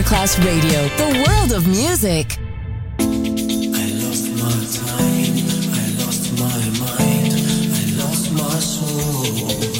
Masterclass Radio, the world of music. I lost my mind, I lost my soul.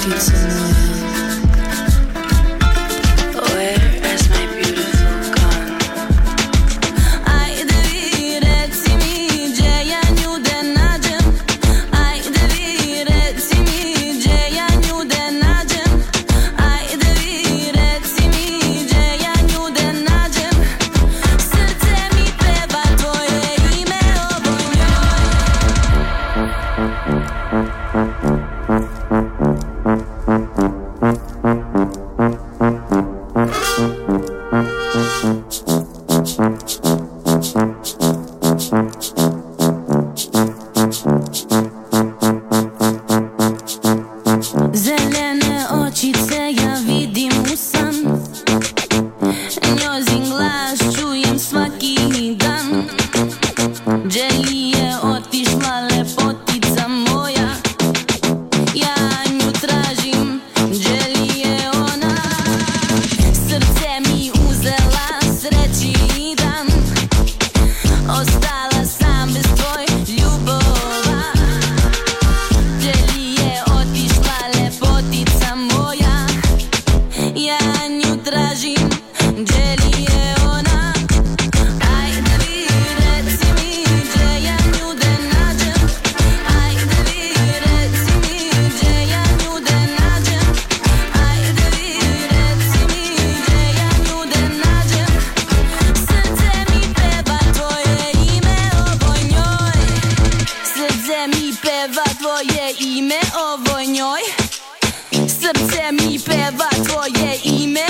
Želije lepotice ovoj njoj Srce mi peva tvoje ime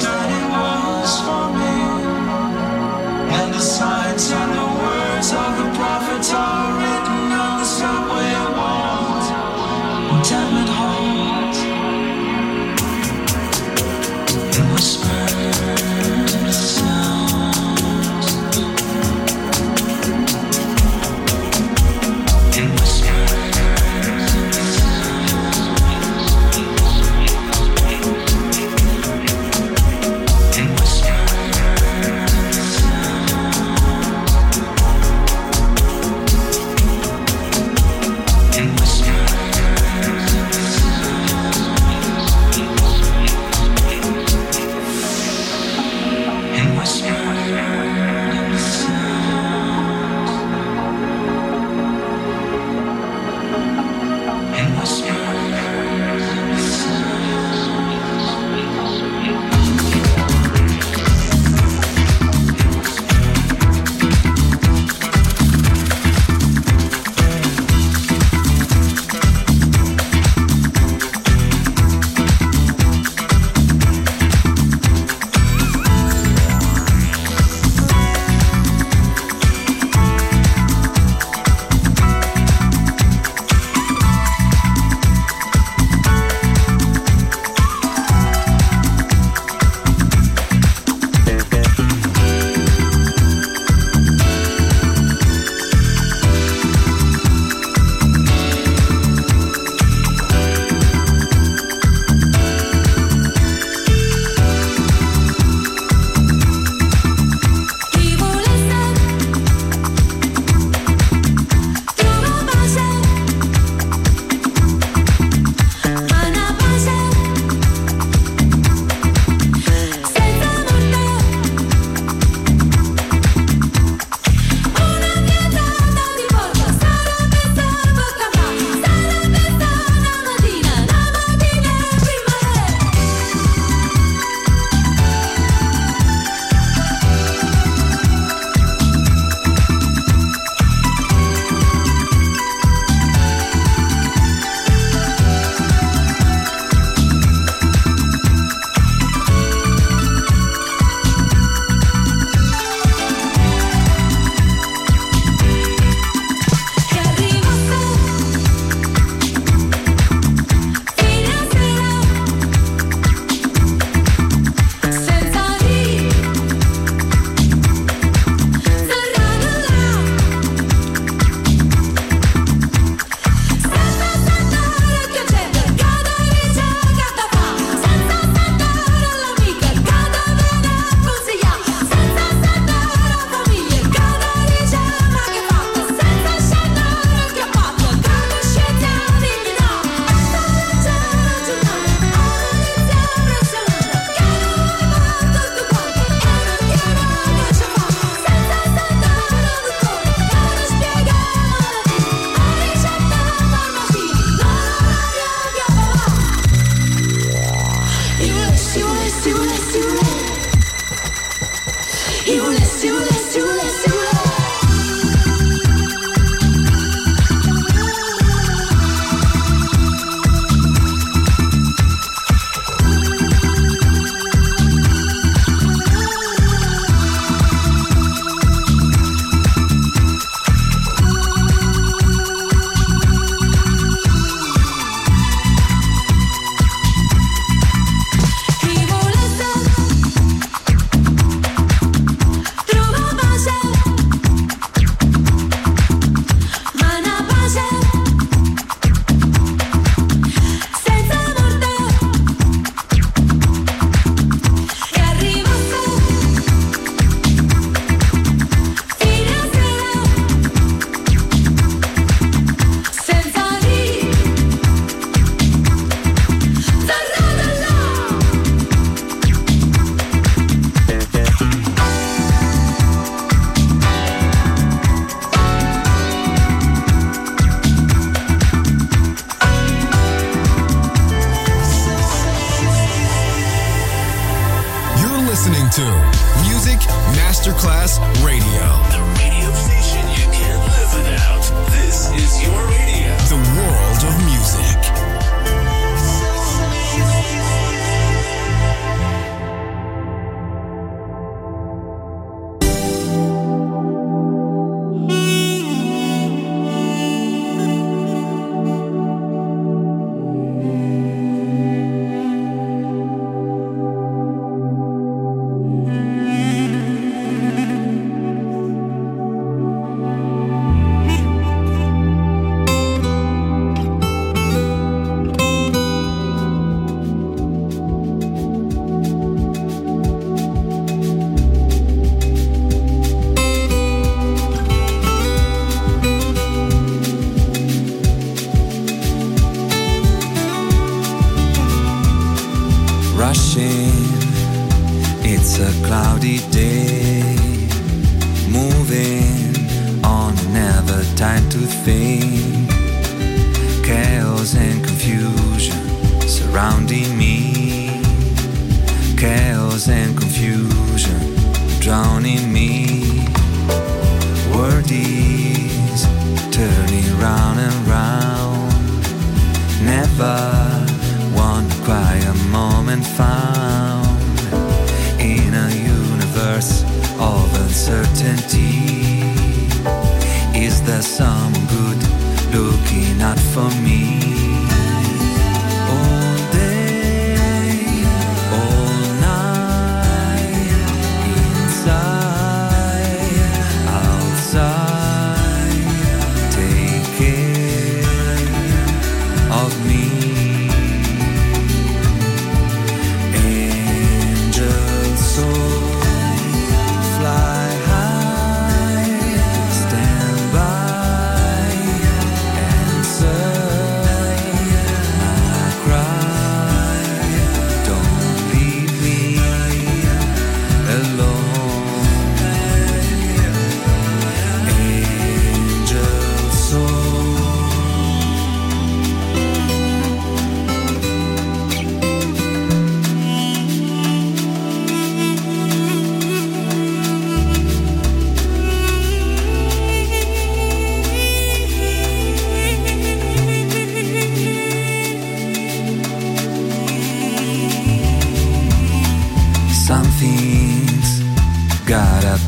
first.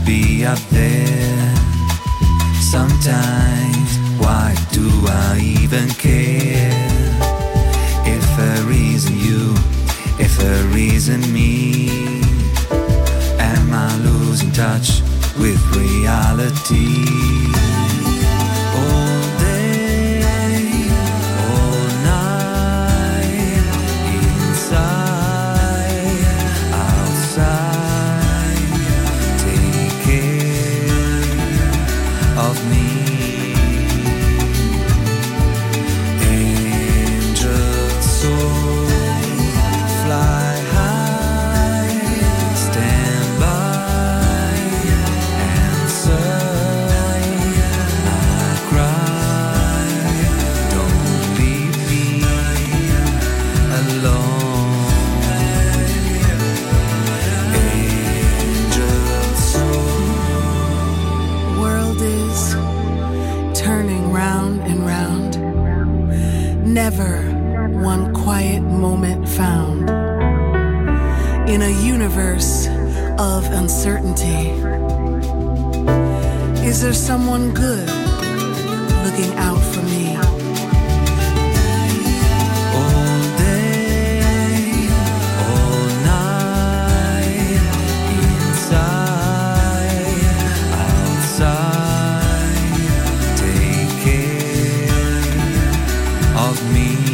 be up there. Sometimes, why do I even care? If a reason you, if a reason me, am I losing touch with reality? me.